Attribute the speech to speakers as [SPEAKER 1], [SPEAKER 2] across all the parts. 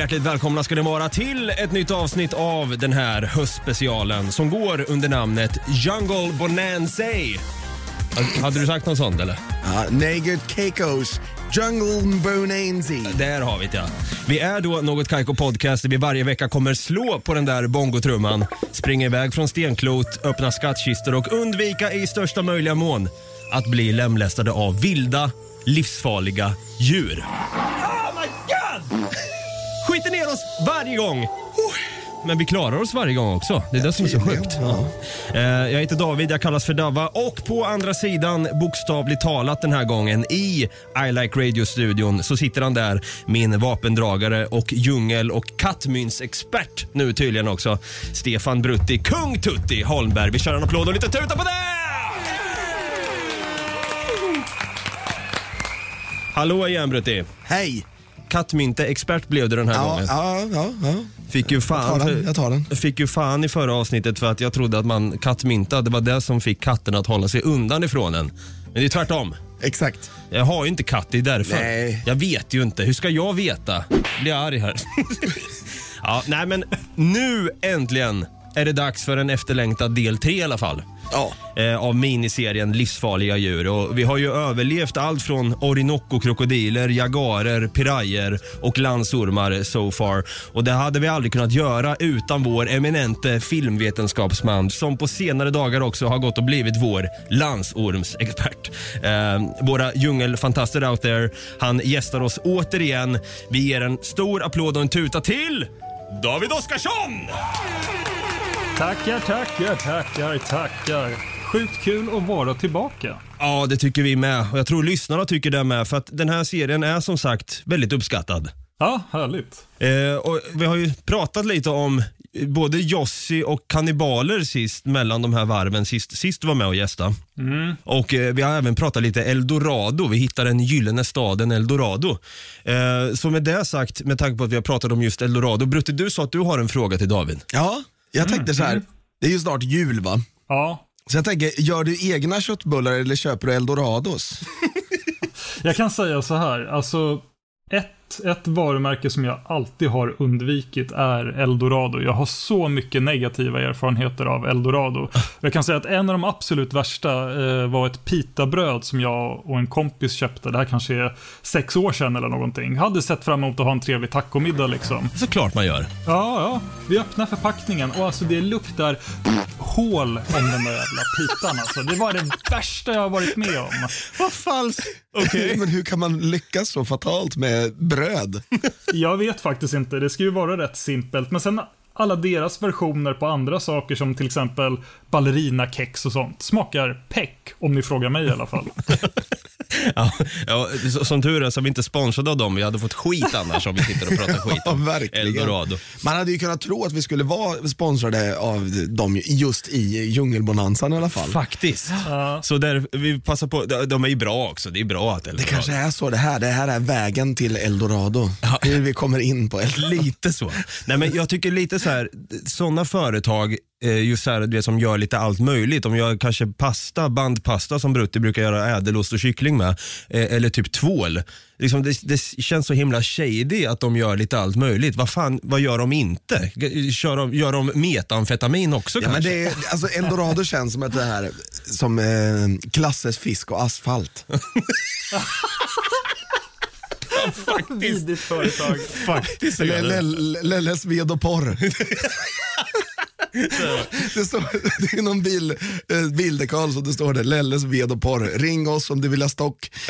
[SPEAKER 1] Hjärtligt välkomna ska ni vara till ett nytt avsnitt av den här höstspecialen som går under namnet Jungle Bonanza. Hade du sagt något sånt eller?
[SPEAKER 2] Ja, Naked Keikos Jungle Bonanzi.
[SPEAKER 1] Där har vi det ja. Vi är då Något Kaiko Podcast där vi varje vecka kommer slå på den där bongotrumman, springa iväg från stenklot, öppna skattkistor och undvika i största möjliga mån att bli lemlästade av vilda, livsfarliga djur. Oh my god! Skiter ner oss varje gång. Men vi klarar oss varje gång också. Det är det som är så sjukt. Eh, Jag heter David, jag kallas för Davva och på andra sidan, bokstavligt talat den här gången, i I Like Radio-studion så sitter han där, min vapendragare och djungel och kattmynsexpert nu tydligen också, Stefan Brutti, kung Tutti Holmberg. Vi kör en applåd och lite tuta på det! Hallå igen Brutti.
[SPEAKER 2] Hej!
[SPEAKER 1] Kattmynte-expert blev du den här
[SPEAKER 2] Ja,
[SPEAKER 1] gången.
[SPEAKER 2] ja, ja, ja.
[SPEAKER 1] Fick ju
[SPEAKER 2] Jag tar
[SPEAKER 1] fan
[SPEAKER 2] den, jag tar den.
[SPEAKER 1] fick ju fan i förra avsnittet för att jag trodde att man kattmynta, det var det som fick katten att hålla sig undan ifrån en. Men det är tvärtom.
[SPEAKER 2] Exakt.
[SPEAKER 1] Jag har ju inte katt, det är därför.
[SPEAKER 2] Nej.
[SPEAKER 1] Jag vet ju inte. Hur ska jag veta? Blir arg här. ja, nej men nu äntligen är det dags för en efterlängtad del 3 i alla fall.
[SPEAKER 2] Ja.
[SPEAKER 1] Eh, av miniserien Livsfarliga djur. Och vi har ju överlevt allt från Orinoco-krokodiler, jagarer, pirajer och landsormar so far. Och det hade vi aldrig kunnat göra utan vår eminente filmvetenskapsman som på senare dagar också har gått och blivit vår landsormsexpert. Eh, våra djungelfantaster out there. Han gästar oss återigen. Vi ger en stor applåd och en tuta till David Oskarsson!
[SPEAKER 3] Tackar, tackar, tackar, tackar. Sjukt kul att vara tillbaka.
[SPEAKER 1] Ja, det tycker vi med. Och jag tror lyssnarna tycker det med. För att den här serien är som sagt väldigt uppskattad.
[SPEAKER 3] Ja, härligt.
[SPEAKER 1] Eh, och vi har ju pratat lite om både Jossi och kannibaler sist mellan de här varven sist, sist du var med och gästa. Och eh, vi har även pratat lite Eldorado. Vi hittar den gyllene staden Eldorado. Eh, så med det sagt, med tanke på att vi har pratat om just Eldorado. Brutte, du sa att du har en fråga till David.
[SPEAKER 2] Ja, jag tänkte så här. Det är ju snart jul va?
[SPEAKER 3] Ja,
[SPEAKER 2] Så jag tänker, gör du egna köttbullar eller köper du eldorados?
[SPEAKER 3] jag kan säga så här. Alltså, ett, ett varumärke som jag alltid har undvikit är Eldorado. Jag har så mycket negativa erfarenheter av Eldorado. Jag kan säga att en av de absolut värsta eh, var ett pitabröd som jag och en kompis köpte. Det här kanske är sex år sedan eller någonting. Hade sett fram emot att ha en trevlig tacomiddag liksom.
[SPEAKER 1] Såklart man gör.
[SPEAKER 3] Ja, ja. Vi öppnar förpackningen och alltså det luktar hål om den där jävla pitan alltså. Det var det värsta jag har varit med om.
[SPEAKER 1] Vad falskt.
[SPEAKER 2] Men hur kan man lyckas så fatalt med bröd?
[SPEAKER 3] Jag vet faktiskt inte. Det ska ju vara rätt simpelt. Men sen alla deras versioner på andra saker som till exempel ballerinakex och sånt smakar peck om ni frågar mig i alla fall.
[SPEAKER 1] Ja, ja, som tur är så är vi inte sponsrade av dem. Vi hade fått skit annars om vi sitter och pratar skit
[SPEAKER 2] Ja,
[SPEAKER 1] om
[SPEAKER 2] verkligen.
[SPEAKER 1] Eldorado.
[SPEAKER 2] Man hade ju kunnat tro att vi skulle vara sponsrade av dem just i djungelbonanzan i alla fall.
[SPEAKER 1] Faktiskt. Så där, vi passar på, de- är ju bra också. Det är bra att
[SPEAKER 2] Det
[SPEAKER 1] Eldorado.
[SPEAKER 2] kanske är så det här, det här är vägen till eldorado. Hur vi kommer in på eldorado.
[SPEAKER 1] Lite så. Nej, men jag tycker lite så här, sådana företag just så här, du vet, som gör lite allt möjligt. De gör kanske pasta, bandpasta som Brutti brukar göra ädelost och kyckling med. Eh, eller typ tvål. Liksom det, det känns så himla shady att de gör lite allt möjligt. Vad fan, vad gör de inte? Kör de, gör de metamfetamin också
[SPEAKER 2] Ja, men
[SPEAKER 1] kanske?
[SPEAKER 2] det är, alltså eldorado känns som att det här, som eh, Klasses fisk och asfalt.
[SPEAKER 3] Vidrigt företag.
[SPEAKER 1] Faktiskt.
[SPEAKER 2] Eller
[SPEAKER 1] det.
[SPEAKER 2] Lelle- Lelles ved och porr. Det, står, det är någon bil, eh, bildekal så det står det Lelles ved och porr. Ring oss om du vill ha stock.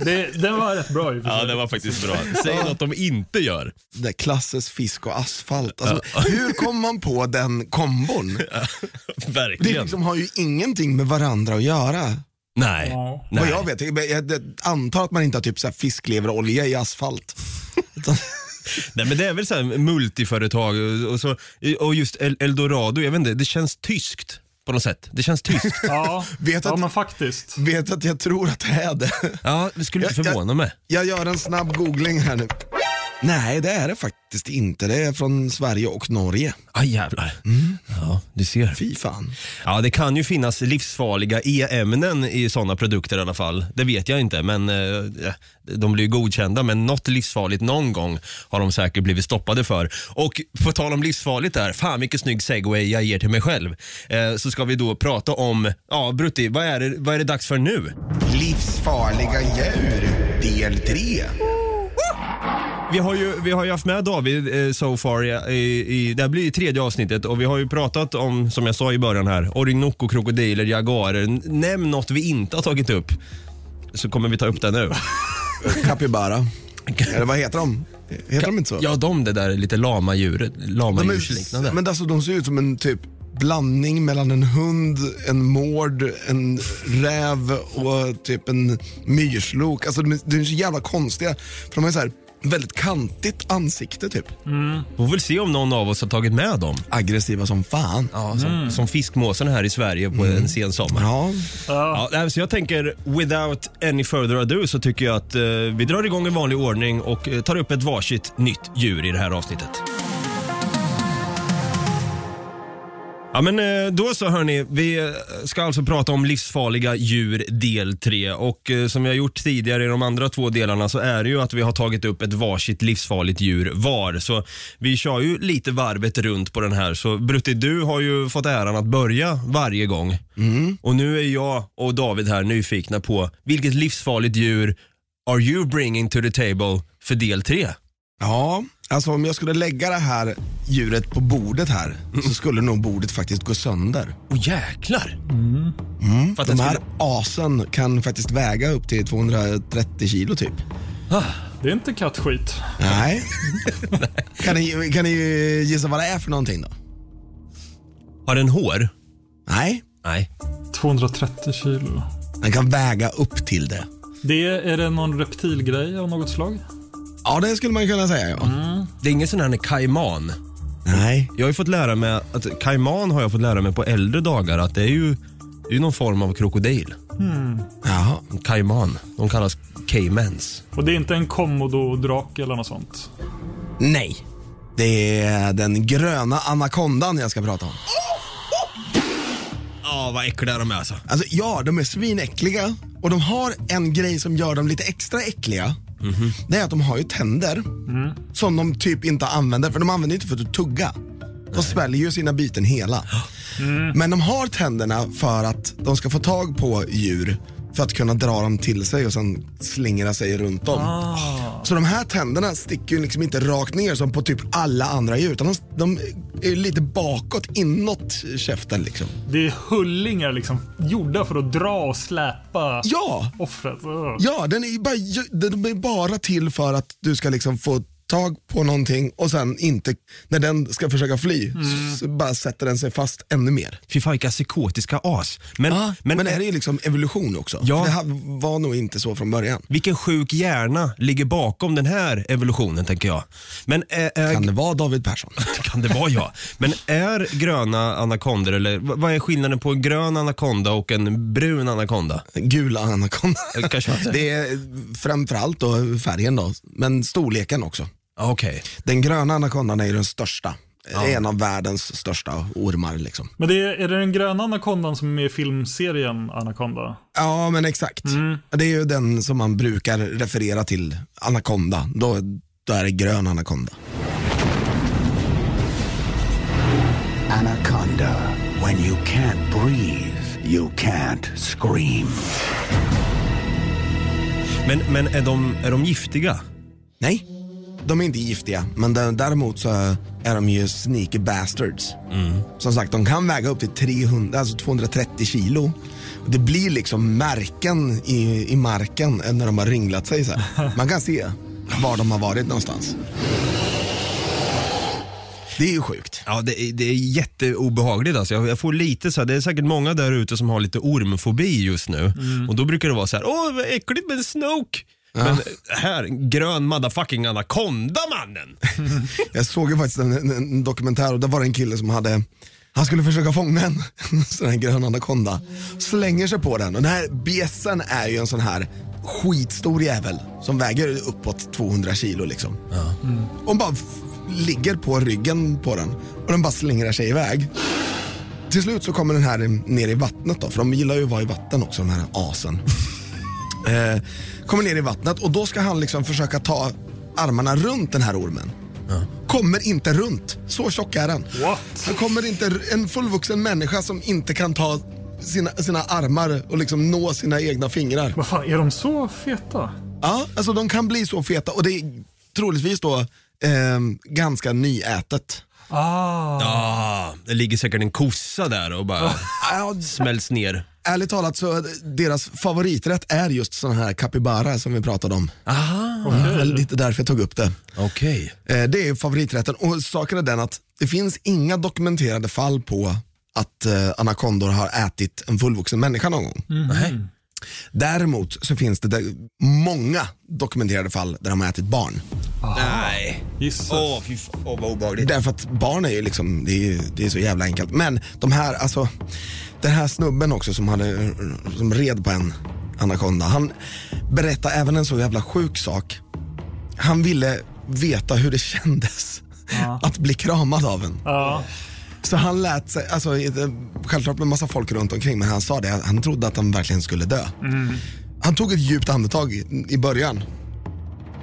[SPEAKER 3] Det, den var rätt bra i
[SPEAKER 1] Ja, det var faktiskt bra. Säg något de inte gör.
[SPEAKER 2] Det där Klasses fisk och asfalt. Alltså, Hur kom man på den kombon? Det
[SPEAKER 1] Verkligen.
[SPEAKER 2] liksom har ju ingenting med varandra att göra.
[SPEAKER 1] Nej.
[SPEAKER 3] Ja.
[SPEAKER 1] Nej.
[SPEAKER 2] Vad jag vet, jag, jag, jag antar att man inte har typ så här fiskleverolja i asfalt.
[SPEAKER 1] Nej men det är väl så här multiföretag och, så, och just El- Eldorado, jag vet inte, det känns tyskt på något sätt. Det känns tyskt.
[SPEAKER 3] Ja,
[SPEAKER 2] Vet
[SPEAKER 3] ja
[SPEAKER 2] att-
[SPEAKER 3] men faktiskt.
[SPEAKER 2] vet att jag tror att det är det.
[SPEAKER 1] Ja, det skulle inte
[SPEAKER 2] Jag- jag-
[SPEAKER 1] förvåna mig.
[SPEAKER 2] Jag gör en snabb googling här nu. Nej, det är det faktiskt inte. Det är från Sverige och Norge.
[SPEAKER 1] Aj jävlar. Ja, du ser.
[SPEAKER 2] Fy fan.
[SPEAKER 1] Ja, det kan ju finnas livsfarliga e-ämnen i sådana produkter i alla fall. Det vet jag inte, men eh, de blir ju godkända. Men något livsfarligt någon gång har de säkert blivit stoppade för. Och på tal om livsfarligt där, fan vilken snygg segway jag ger till mig själv. Eh, så ska vi då prata om, ja Brutti, vad är det, vad är det dags för nu?
[SPEAKER 2] Livsfarliga djur, del 3.
[SPEAKER 1] Vi har ju, vi har ju haft med David eh, so far i, i, det här blir ju tredje avsnittet och vi har ju pratat om, som jag sa i början här, Orinoco, krokodiler, jaguarer. N- Nämn något vi inte har tagit upp. Så kommer vi ta upp det nu.
[SPEAKER 2] Capybara. Eller vad heter de? Heter de inte så?
[SPEAKER 1] Ja, de det där lite lama djuret, lama
[SPEAKER 2] de, är, men alltså, de ser ut som en typ blandning mellan en hund, en mård, en räv och typ en myrslok. Alltså, de, är- de är så jävla konstiga. För de har så här väldigt kantigt ansikte typ.
[SPEAKER 1] Får väl se om någon av oss har tagit med dem.
[SPEAKER 2] Aggressiva som fan.
[SPEAKER 1] Ja, som, som fiskmåsarna här i Sverige på en sen sommar.
[SPEAKER 2] Ja,
[SPEAKER 1] Ja, nej, så jag tänker, without any further ado så tycker jag att eh, vi drar igång en vanlig ordning och eh, tar upp ett varsitt nytt djur i det här avsnittet. Ja men eh, då så hörni, vi eh, ska alltså prata om livsfarliga djur del 3 och eh, som jag gjort tidigare i de andra två delarna så är det ju att vi har tagit upp ett varsitt livsfarligt djur var. Så vi kör ju lite varvet runt på den här. Så Brutti, du har ju fått äran att börja varje gång. Och nu är jag och David här nyfikna på vilket livsfarligt djur are you bringing to the table för del 3?
[SPEAKER 2] ja. Alltså om jag skulle lägga det här djuret på bordet här så skulle nog bordet faktiskt gå sönder.
[SPEAKER 1] Åh jäklar! För att
[SPEAKER 2] De
[SPEAKER 1] den
[SPEAKER 2] här
[SPEAKER 1] skulle-
[SPEAKER 2] asen kan faktiskt väga upp till 230 kilo typ.
[SPEAKER 3] Det är inte kattskit.
[SPEAKER 2] Nej. kan, ni, kan ni gissa vad det är för någonting då?
[SPEAKER 1] Har den hår?
[SPEAKER 2] Nej,
[SPEAKER 1] Nej.
[SPEAKER 3] 230 kilo.
[SPEAKER 2] den kan väga upp till det.
[SPEAKER 3] Det, är det någon reptilgrej av något slag?
[SPEAKER 2] Ja, det skulle man kunna säga ja.
[SPEAKER 1] Det är ingen sån här kaiman.
[SPEAKER 2] Nej.
[SPEAKER 1] Jag har ju fått lära mig att kaiman har jag fått lära mig på äldre dagar att det är ju det är ju någon form av krokodil.
[SPEAKER 2] Jaha.
[SPEAKER 1] En Kaiman. De kallas caimans.
[SPEAKER 3] Och det är inte en komodo-drake eller något sånt?
[SPEAKER 2] Nej. Det är den gröna anakondan jag ska prata om.
[SPEAKER 1] Ja, vad äckliga de är alltså.
[SPEAKER 2] Alltså ja, de är svinäckliga och de har en grej som gör dem lite extra äckliga. Det är att de har ju tänder som de typ inte använder, för de använder inte för att tugga. De sväljer ju sina byten hela. Men de har tänderna för att de ska få tag på djur för att kunna dra dem till sig och sen slingra sig runt dem. Så de här tänderna sticker ju liksom inte rakt ner som på typ alla andra djur, utan de, de är lite bakåt inåt käften liksom.
[SPEAKER 3] Det är hullingar liksom, gjorda för att dra och släpa
[SPEAKER 2] Ja!
[SPEAKER 3] offret.
[SPEAKER 2] Ja, den är, bara, den är bara till för att du ska liksom få tag på någonting och sen inte, när den ska försöka fly, så bara sätter den sig fast ännu mer.
[SPEAKER 1] Fy fan vilka psykotiska as. Men,
[SPEAKER 2] Men,
[SPEAKER 1] men,
[SPEAKER 2] men det här är liksom evolution också.
[SPEAKER 1] Ja.
[SPEAKER 2] Det här var nog inte så från början.
[SPEAKER 1] vilken sjuk hjärna ligger bakom den här evolutionen tänker jag. Men är, är,
[SPEAKER 2] Kan det vara David Persson?
[SPEAKER 1] kan det vara jag? Men är gröna anakondor, eller vad är skillnaden på en grön anakonda och en brun anakonda?
[SPEAKER 2] Gula anakonda.
[SPEAKER 1] Kanske.
[SPEAKER 2] Det är framförallt då färgen då, men storleken också.
[SPEAKER 1] Ja, Okej.
[SPEAKER 2] Den gröna anakondan är ju den största. En av världens största ormar liksom.
[SPEAKER 3] Men det är, är det den gröna anakondan som är med i filmserien Anaconda?
[SPEAKER 2] Ja, men exakt. Det är ju den som man brukar referera till, anakonda. Då, då är det grön anakonda.
[SPEAKER 4] Anaconda. When you can't breathe, you can't scream.
[SPEAKER 1] Men, men är, de, är de giftiga?
[SPEAKER 2] Nej, de är inte giftiga, men dä- däremot så är de ju sneaky bastards. Som sagt, de kan väga upp till 300, alltså 230 kilo. Det blir liksom märken i, i marken när de har ringlat sig. Så här. Man kan se var de har varit någonstans. Det är ju sjukt.
[SPEAKER 1] Ja, det är, det är jätteobehagligt alltså. Jag, jag får lite så här, det är säkert många där ute som har lite ormfobi just nu. Och då brukar det vara så här, åh vad äckligt med en snoke. Men här, grön motherfucking anakonda mannen.
[SPEAKER 2] Jag såg ju faktiskt en, en, en dokumentär och där var det en kille som hade han skulle försöka fånga en sån här grön anakonda. Slänger sig på den och den här bjässen är ju en sån här skitstor jävel som väger uppåt 200 kilo liksom. Och hon bara f- ligger på ryggen på den och den bara slingrar sig iväg. Till slut så kommer den här ner i vattnet då, för de gillar ju att vara i vatten också, den här asen. eh, kommer ner i vattnet och då ska han liksom försöka ta armarna runt den här ormen. Kommer inte runt, så tjock är den.
[SPEAKER 3] What?
[SPEAKER 2] Han kommer inte, en fullvuxen människa som inte kan ta sina, sina armar och liksom nå sina egna fingrar.
[SPEAKER 3] Vad fan, är de så feta?
[SPEAKER 2] Ja, alltså de kan bli så feta och det är troligtvis då eh, ganska nyätet.
[SPEAKER 3] Ah.
[SPEAKER 1] Ja, det ligger säkert en kossa där och bara
[SPEAKER 2] Ja,
[SPEAKER 1] smälts ner.
[SPEAKER 2] Ärligt talat så deras favoriträtt är just sån här capybara som vi pratade om.
[SPEAKER 1] Aha,
[SPEAKER 2] Det var lite därför jag tog upp det.
[SPEAKER 1] okej.
[SPEAKER 2] Eh, det är favoriträtten och saken är den att det finns inga dokumenterade fall på att eh, anakondor har ätit en fullvuxen människa någon gång.
[SPEAKER 1] Nej.
[SPEAKER 2] Däremot så finns det där många dokumenterade fall där de har ätit barn.
[SPEAKER 1] Nej.
[SPEAKER 3] Jesus.
[SPEAKER 1] Åh, fy fan. Åh, vad obehagligt.
[SPEAKER 2] Därför att barn är ju liksom, det är, det är så jävla enkelt. Men de här, alltså, den här snubben också som, hade, som red på en anakonda, han berättade även en så jävla sjuk sak. Han ville veta hur det kändes att bli kramad av en.
[SPEAKER 3] Ja.
[SPEAKER 2] Så han lät sig, alltså, självklart med massa folk runt omkring, men han sa det, han trodde att han verkligen skulle dö. Han tog ett djupt andetag i, i början.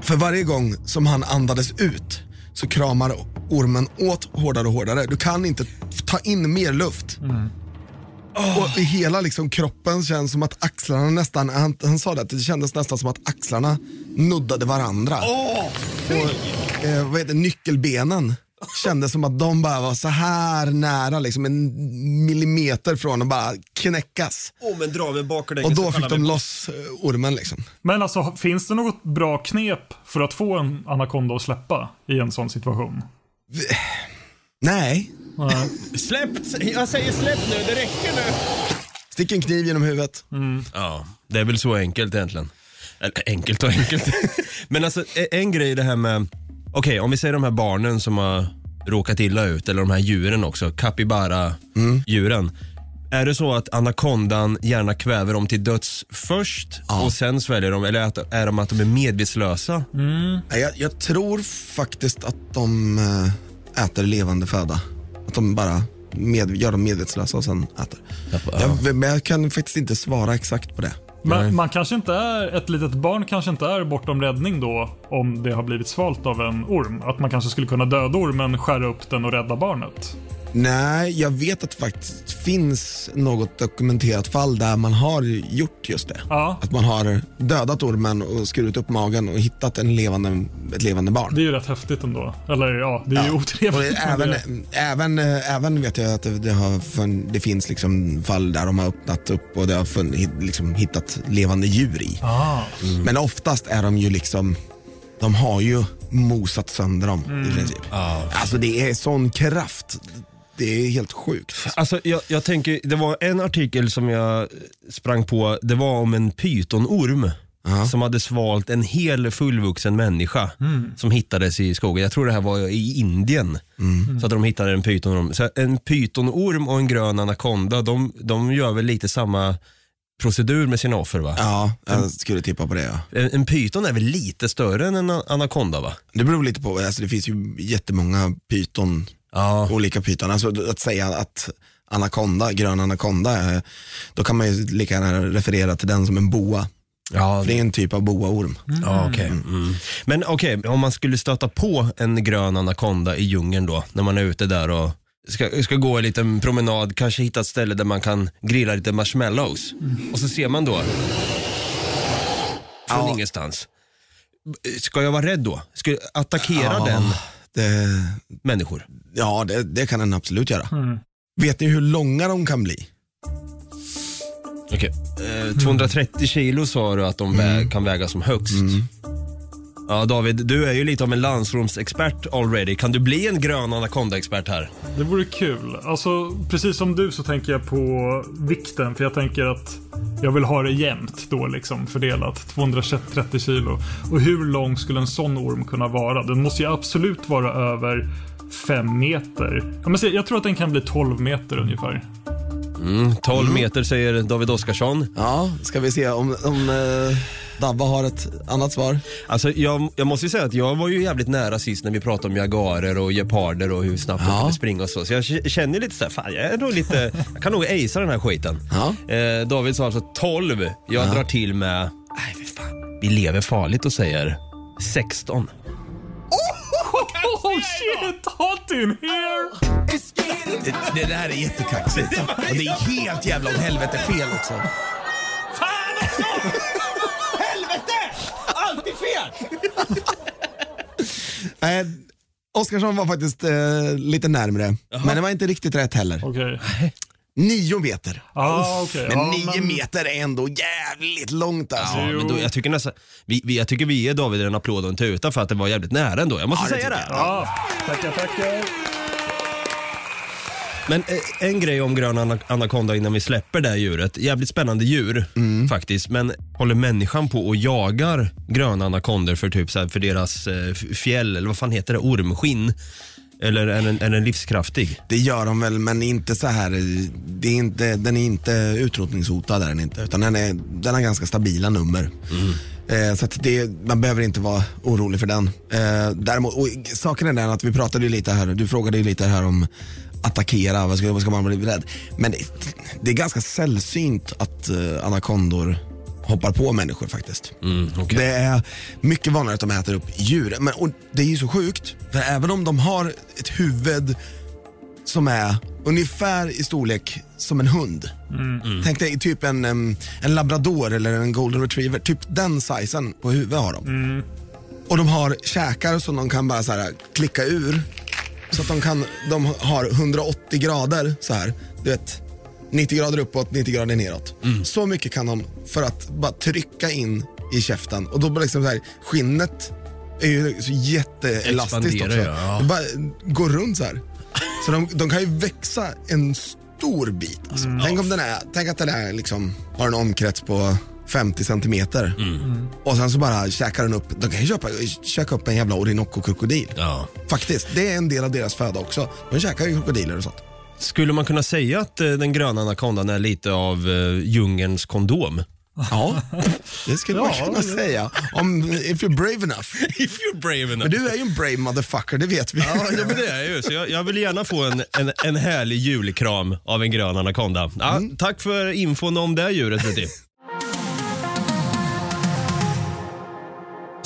[SPEAKER 2] För varje gång som han andades ut så kramar ormen åt hårdare och hårdare. Du kan inte ta in mer luft. Och i hela liksom kroppen känns som att axlarna nästan, han, han sa det, att det kändes nästan som att axlarna nuddade varandra. och, eh, vad heter det, nyckelbenen kändes som att de bara var så här nära, liksom en millimeter från att bara knäckas.
[SPEAKER 1] Åh, men dra baklänges.
[SPEAKER 2] Och då
[SPEAKER 1] och
[SPEAKER 2] fick de
[SPEAKER 1] mig-
[SPEAKER 2] loss eh, ormen liksom.
[SPEAKER 3] Men alltså, finns det något bra knep för att få en anakonda att släppa i en sån situation?
[SPEAKER 2] Nej,
[SPEAKER 3] Nej.
[SPEAKER 1] Släpp! Jag säger släpp nu, det räcker nu.
[SPEAKER 2] stick en kniv genom huvudet.
[SPEAKER 1] Ja, det är väl så enkelt egentligen. Eller enkelt och enkelt. Men alltså e- en grej det här med, okej om vi säger de här barnen som har råkat illa ut, eller de här djuren också, capybara-djuren. Är det så att anakondan gärna kväver dem till döds först och sen sväljer dem, eller att, är de att de är medvetslösa?
[SPEAKER 2] Nej, Jag, jag tror faktiskt att de eh, äter levande föda. Att de bara med, gör dem medvetslösa och sen äter. Jag, men jag kan faktiskt inte svara exakt på det.
[SPEAKER 3] Men man kanske inte är, ett litet barn kanske inte är bortom räddning då om det har blivit svalt av en orm. Att man kanske skulle kunna döda ormen, skära upp den och rädda barnet.
[SPEAKER 2] Nej, jag vet att det faktiskt finns något dokumenterat fall där man har gjort just det.
[SPEAKER 3] Ja.
[SPEAKER 2] Att man har dödat ormen och skurit upp magen och hittat en levande, ett levande barn.
[SPEAKER 3] Det är ju rätt häftigt ändå. Eller ja, det är ju
[SPEAKER 2] Och
[SPEAKER 3] otrevligt.
[SPEAKER 2] även, även, eh, även vet jag att det, det, har, fun- det finns liksom fall där de har öppnat upp och det har fun, hit- liksom hittat levande djur i.
[SPEAKER 3] Ah.
[SPEAKER 2] Men oftast är de ju liksom, de har ju mosat sönder dem i princip. Alltså det är sån kraft. Det är helt sjukt.
[SPEAKER 1] Alltså jag, jag tänker, det var en artikel som jag sprang på, det var om en pytonorm. Som hade svalt en hel fullvuxen människa som hittades i skogen. Jag tror det här var i Indien. Så att de hittade en pytonorm. Så en pytonorm och en grön anakonda, de, de gör väl lite samma procedur med sina offer va?
[SPEAKER 2] Ja, jag skulle tippa på det. Ja.
[SPEAKER 1] En, en pyton är väl lite större än en anakonda va?
[SPEAKER 2] Det beror lite på, alltså det finns ju jättemånga pyton,
[SPEAKER 1] Ja.
[SPEAKER 2] olika pyton. Alltså att säga att anakonda, grön anakonda, eh, då kan man ju lika gärna referera till den som en boa.
[SPEAKER 1] Ja,
[SPEAKER 2] För det är en typ av boaorm.
[SPEAKER 1] Ja, okej. Mm. Men okej, om man skulle stöta på en grön anakonda i djungeln då, när man är ute där och ska, ska gå en liten promenad, kanske hitta ett ställe där man kan grilla lite marshmallows. Och så ser man då, från
[SPEAKER 2] Ja.
[SPEAKER 1] ingenstans. Ska jag vara rädd då? Ska attackera
[SPEAKER 2] Ja.
[SPEAKER 1] den
[SPEAKER 2] Det,
[SPEAKER 1] människor?
[SPEAKER 2] ja, det, det kan den absolut göra. Vet ni hur långa de kan bli?
[SPEAKER 1] Okej. Eh, 230 kilo sa du att de vä- kan väga som högst. Ja, David, du är ju lite av en landstormsexpert already. Kan du bli en grön anakonda-expert här?
[SPEAKER 3] Det vore kul. Alltså, precis som du så tänker jag på vikten. För jag tänker att jag vill ha det jämnt då liksom fördelat. 230 kilo. Och hur lång skulle en sån orm kunna vara? Den måste ju absolut vara över 5 meter. Ja, men se, jag tror att den kan bli 12 meter ungefär.
[SPEAKER 1] 12 meter säger David Oskarsson.
[SPEAKER 2] Ja, ska vi se om, om eh, Dabba har ett annat svar.
[SPEAKER 1] Alltså, jag, jag måste ju säga att jag var ju jävligt nära sist när vi pratade om jaguarer och geparder och hur snabbt de
[SPEAKER 2] Ja.
[SPEAKER 1] kunde springa och så. Så jag k- känner lite såhär, fan jag är nog lite, jag kan nog acea den här skiten.
[SPEAKER 2] Ja.
[SPEAKER 1] Eh, David sa alltså 12, jag drar till med, nej för fan, vi lever farligt och säger 16.
[SPEAKER 3] Oh shit, hot in here!
[SPEAKER 2] Det, det där är jättekaxigt. Och det är helt jävla åt helvete fel också. Nej, Oskarsson var faktiskt eh, lite närmre. Men det var inte riktigt rätt heller.
[SPEAKER 3] Okej.
[SPEAKER 2] Nio meter.
[SPEAKER 3] Ah, okej.
[SPEAKER 2] Men
[SPEAKER 3] Ja,
[SPEAKER 2] nio
[SPEAKER 3] men-
[SPEAKER 2] meter är ändå jävligt långt alltså.
[SPEAKER 1] Ja, men då, jag, tycker nästan, vi, vi, jag tycker vi ger David en applåd och en tuta för att det var jävligt nära ändå. Jag måste säga det.
[SPEAKER 3] Ja, tackar, tackar.
[SPEAKER 1] Men eh, en grej om grön ana- anakonda innan vi släpper det här djuret. Jävligt spännande djur faktiskt. Men håller människan på och jagar gröna anakondor för, typ, så här, för deras eh, f- fjäll, eller vad fan heter det, ormskinn? Eller är den, är den livskraftig?
[SPEAKER 2] Det gör de väl, men inte så här. Det är inte, den är inte utrotningshotad, är den inte. Utan den, är, den har ganska stabila nummer. Eh, så att det, man behöver inte vara orolig för den. Eh, däremot, och saken är den att vi pratade ju lite här, du frågade ju lite här om attackera, vad ska, vad ska man bli rädd? Men det, det är ganska sällsynt att eh, anakondor hoppar på människor faktiskt.
[SPEAKER 1] Mm, okej.
[SPEAKER 2] Det är mycket vanligare att de äter upp djur. Men, och det är ju så sjukt, för även om de har ett huvud som är ungefär i storlek som en hund. Tänk dig typ en, en labrador eller en golden retriever, typ den sizen på huvudet har de. Och de har käkar som de kan bara så här klicka ur. Så att de, kan, de har 180 grader så här. Du vet, 90 grader uppåt, 90 grader neråt. Så mycket kan de för att bara trycka in i käften. Och då blir liksom så här, skinnet är ju så jätteelastiskt också.
[SPEAKER 1] Ja.
[SPEAKER 2] Det bara går runt så här. Så de, de kan ju växa en stor bit. Alltså. Tänk, om den är, tänk att den är liksom, har en omkrets på 50 centimeter. Och sen så bara käkar den upp, de kan ju köpa, käka upp en jävla Orinoco-krokodil.
[SPEAKER 1] Ja.
[SPEAKER 2] Faktiskt, det är en del av deras föda också. De käkar ju krokodiler och sånt.
[SPEAKER 1] Skulle man kunna säga att eh, den gröna anakondan är lite av eh, djungelns kondom?
[SPEAKER 2] Ja, det skulle man kunna säga. Om, if you're brave enough.
[SPEAKER 1] If you're brave enough.
[SPEAKER 2] Men du är ju en brave motherfucker, det vet vi.
[SPEAKER 1] Ja, ja men det är jag ju. Så jag, jag vill gärna få en, en, en härlig julkram av en grön anakonda. Ja, Tack för infon om det djuret. Vet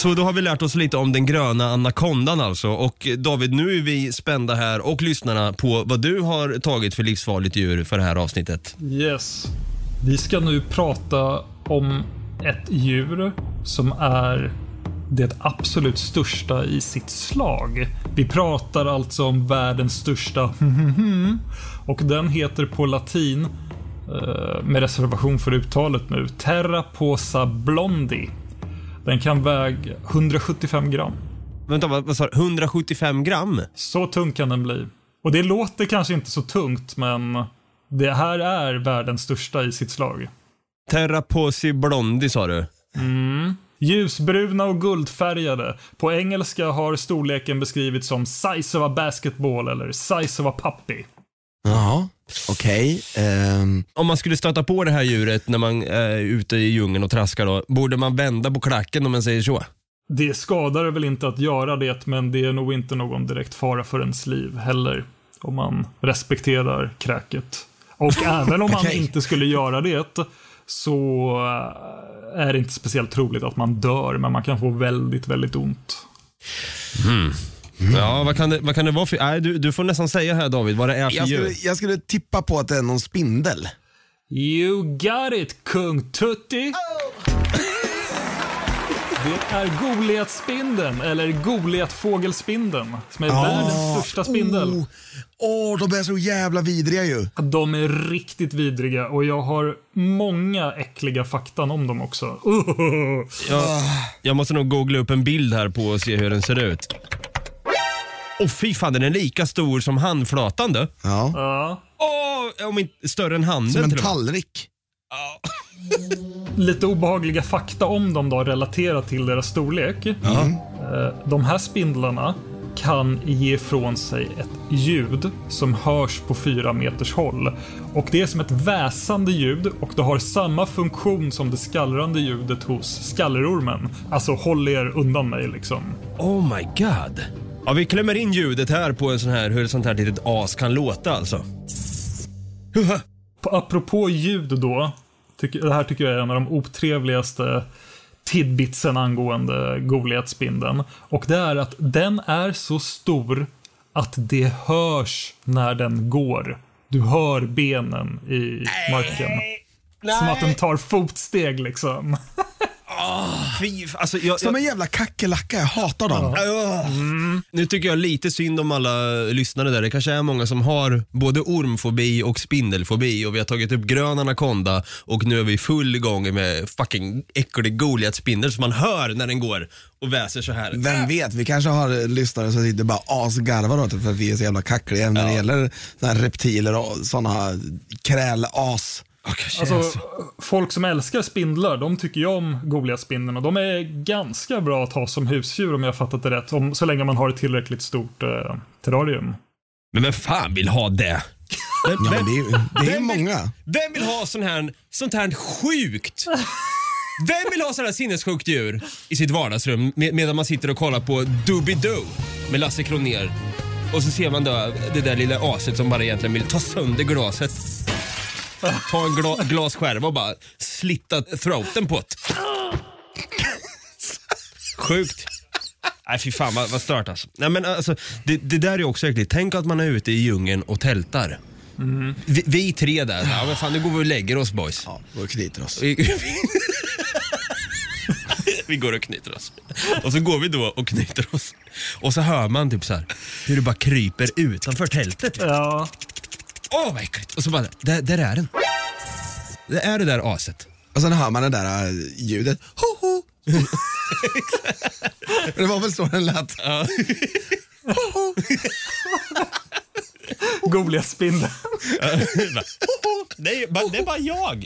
[SPEAKER 1] Så då har vi lärt oss lite om den gröna anakondan alltså. Och eh, David, nu är vi spända här och lyssnarna på vad du har tagit för livsfarligt djur för det här avsnittet.
[SPEAKER 3] Yes. Vi ska nu prata om ett djur som är det absolut största i sitt slag. Vi pratar alltså om världens största och den heter på latin, eh, med reservation för uttalet nu, Terraposa blondi. Den kan väga 175 gram.
[SPEAKER 1] Vänta, vad, vad sa du? 175 gram?
[SPEAKER 3] Så tung kan den bli. Och det låter kanske inte så tungt, men det här är världens största i sitt slag.
[SPEAKER 1] Terraposi blondi sa du?
[SPEAKER 3] Ljusbruna och guldfärgade. På engelska har storleken beskrivits som size of a basketball eller size of a puppy.
[SPEAKER 2] Ja, okej. Ehm,
[SPEAKER 1] Om man skulle stöta på det här djuret när man är ute i djungeln och traskar då, borde man vända på klacken om man säger så?
[SPEAKER 3] Det skadar väl inte att göra det, men det är nog inte någon direkt fara för ens liv heller. Om man respekterar kräket. Och även om man
[SPEAKER 2] Okej.
[SPEAKER 3] inte skulle göra det så eh, är det inte speciellt troligt att man dör, men man kan få väldigt, väldigt ont.
[SPEAKER 1] Ja, vad kan det, vad kan det vara för... Nej, du, du får nästan säga här David vad det är för
[SPEAKER 2] jag, skulle,
[SPEAKER 1] djur.
[SPEAKER 2] jag skulle tippa på att det är någon spindel.
[SPEAKER 3] You got it, kung Tutti! Det är Goliatspindeln, eller Goliatfågelspindeln, som är
[SPEAKER 2] Ah.
[SPEAKER 3] världens största spindel.
[SPEAKER 2] Åh, oh, de är så jävla vidriga ju.
[SPEAKER 3] De är riktigt vidriga och jag har många äckliga faktan om dem också.
[SPEAKER 1] Jag, jag måste nog googla upp en bild här på och se hur den ser ut. Åh fy fan, den är lika stor som handflatan du.
[SPEAKER 2] Ja.
[SPEAKER 3] Ja.
[SPEAKER 1] Åh, om inte större än handen
[SPEAKER 2] Som en
[SPEAKER 1] till och med.
[SPEAKER 2] tallrik.
[SPEAKER 3] Lite obehagliga fakta om dem då, relaterat till deras storlek. Eh, De här spindlarna kan ge ifrån sig ett ljud som hörs på fyra meters håll. Och Det är som ett väsande ljud och det har samma funktion som det skallrande ljudet hos skallerormen. Alltså håll er undan mig liksom.
[SPEAKER 1] Oh my god. Ja, vi klämmer in ljudet här på en sån här, hur ett sånt här litet as kan låta alltså.
[SPEAKER 3] På- Apropå ljud då. Tycker, det här tycker jag är en av de otrevligaste tidbitsen angående Goliatspindeln. Och det är att den är så stor att det hörs när den går. Du hör benen i marken. Som att den tar fotsteg liksom.
[SPEAKER 1] Fy, alltså, jag,
[SPEAKER 2] Som
[SPEAKER 1] jag,
[SPEAKER 2] en jävla kackerlacka, jag hatar dem.
[SPEAKER 1] Mm. Nu tycker jag lite synd om alla lyssnare där. Det kanske är många som har både ormfobi och spindelfobi och vi har tagit upp grön anakonda och nu är vi full igång med fucking äcklig Goliat-spindel som man hör när den går och väser så här.
[SPEAKER 2] Vem vet, vi kanske har lyssnare som sitter bara asgarvar åt det för att vi är så jävla kackliga när det gäller reptiler och såna krälas.
[SPEAKER 1] Kanske
[SPEAKER 3] Alltså, folk som älskar spindlar, de tycker ju om Goliatspindeln och de är ganska bra att ha som husdjur om jag har fattat det rätt. Om, så länge man har ett tillräckligt stort eh, terrarium.
[SPEAKER 1] Men vem fan vill ha det? Vem,
[SPEAKER 2] Ja,
[SPEAKER 1] vem,
[SPEAKER 2] men det är, det är
[SPEAKER 1] vem vill-
[SPEAKER 2] många.
[SPEAKER 1] Vem vill ha sån här, sånt här sjukt? Vem vill ha sån här sinnessjukt djur i sitt vardagsrum med, medan man sitter och kollar på Doobie-Doo med Lasse Kronér och så ser man då det där lilla aset som bara egentligen vill ta sönder glaset. Ta en gla, glasskärva och bara slitta throaten på det. Sjukt. Nej fy fan vad, vad stört alltså. Nej, men alltså det, det där är också äckligt. Tänk att man är ute i djungeln och tältar. Vi, vi tre där, ja men fan nu går vi och lägger oss boys.
[SPEAKER 2] Ja, och knyter oss.
[SPEAKER 1] Vi, vi går och knyter oss. Och så går vi då och knyter oss. Och så hör man typ så här hur det bara kryper utanför tältet.
[SPEAKER 3] Ja,
[SPEAKER 1] Åh vad äckligt. Och så bara, där, där är den. Det är det där aset.
[SPEAKER 2] Och sen hör man det där äh, ljudet. Ho, ho. det var väl så den lät.
[SPEAKER 3] Goliatspindeln.
[SPEAKER 1] Bara, Nej, bara- det är bara jag.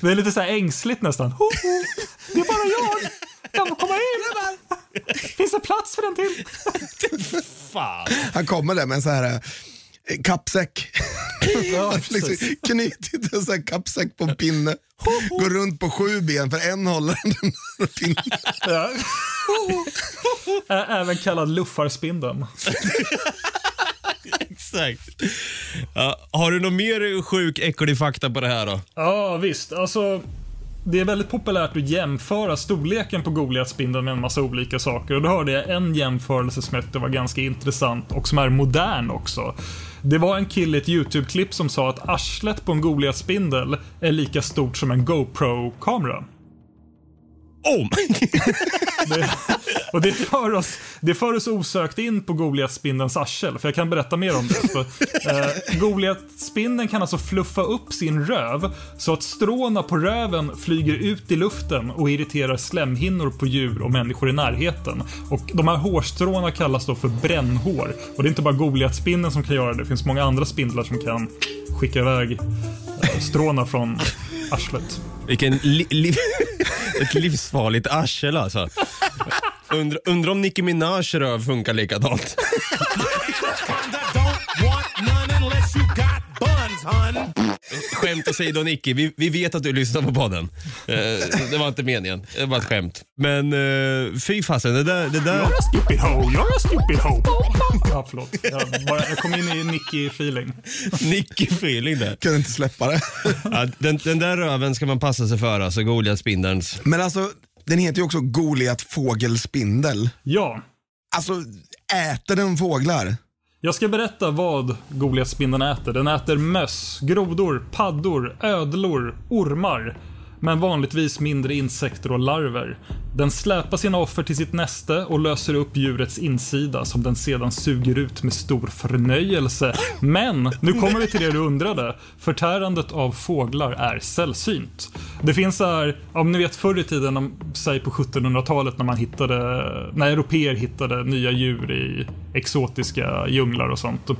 [SPEAKER 3] Det är lite så här ängsligt nästan. Ho, ho. Det är bara jag. Kan få komma in? Finns det plats för den till?
[SPEAKER 1] Fan.
[SPEAKER 2] Han kommer där med en så här äh, kappsäck.
[SPEAKER 3] Ja,
[SPEAKER 2] liksom, knutit en sån här kappsäck på en pinne. Går runt på sju ben för en håller den där pinnen.
[SPEAKER 3] Ja. Även kallad luffarspindeln.
[SPEAKER 1] Exakt. Ja, har du någon mer sjuk äcklig fakta på det här då?
[SPEAKER 3] Ja, visst. Alltså, det är väldigt populärt att jämföra storleken på Goliatspindeln med en massa olika saker. Och då hörde jag en jämförelse som jag tyckte var ganska intressant och som är modern också. Det var en kille i ett YouTube-klipp som sa att arslet på en goliat-spindel är lika stort som en GoPro-kamera
[SPEAKER 1] om.
[SPEAKER 3] Det, och det för, oss, det för oss osökt in på Goliatspindelns arsel, för jag kan berätta mer om det. För, eh, Goliatspindeln kan alltså fluffa upp sin röv så att stråna på röven flyger ut i luften och irriterar slemhinnor på djur och människor i närheten. Och De här hårstråna kallas då för brännhår. Och det är inte bara Goliatspindeln som kan göra det, det finns många andra spindlar som kan skicka iväg eh, stråna från arslet.
[SPEAKER 1] Vilken li, li, ett livsfarligt arsel alltså. Undrar undra om Nicki Minaj röv funkar likadant.
[SPEAKER 5] hun.
[SPEAKER 1] Skämt åsido Nicky, vi, vi vet att du lyssnar på podden. Eh, det var inte meningen, det var ett skämt. Men eh, fy fasen, det där... Det där
[SPEAKER 3] You're a stupid hoe, you're a stupid hoe. Ja, förlåt. Jag, bara, jag kom in i Nicky-feeling.
[SPEAKER 1] Nicky feeling där.
[SPEAKER 2] Kunde inte släppa det.
[SPEAKER 1] Ja, den, den där röven ska man passa sig för alltså, Goliatspindelns.
[SPEAKER 2] Men alltså, den heter ju också Goliat fågelspindel.
[SPEAKER 3] Ja,
[SPEAKER 2] Alltså, äter den fåglar?
[SPEAKER 3] Jag ska berätta vad Goliatspindeln äter. Den äter möss, grodor, paddor, ödlor, ormar. Men vanligtvis mindre insekter och larver. Den släpar sina offer till sitt näste och löser upp djurets insida som den sedan suger ut med stor förnöjelse. Men, nu kommer vi till det du undrade. Förtärandet av fåglar är sällsynt. Det finns så här, om ni vet förr i tiden, om, säg på 1700-talet när man hittade, när europeer hittade nya djur i exotiska djunglar och sånt.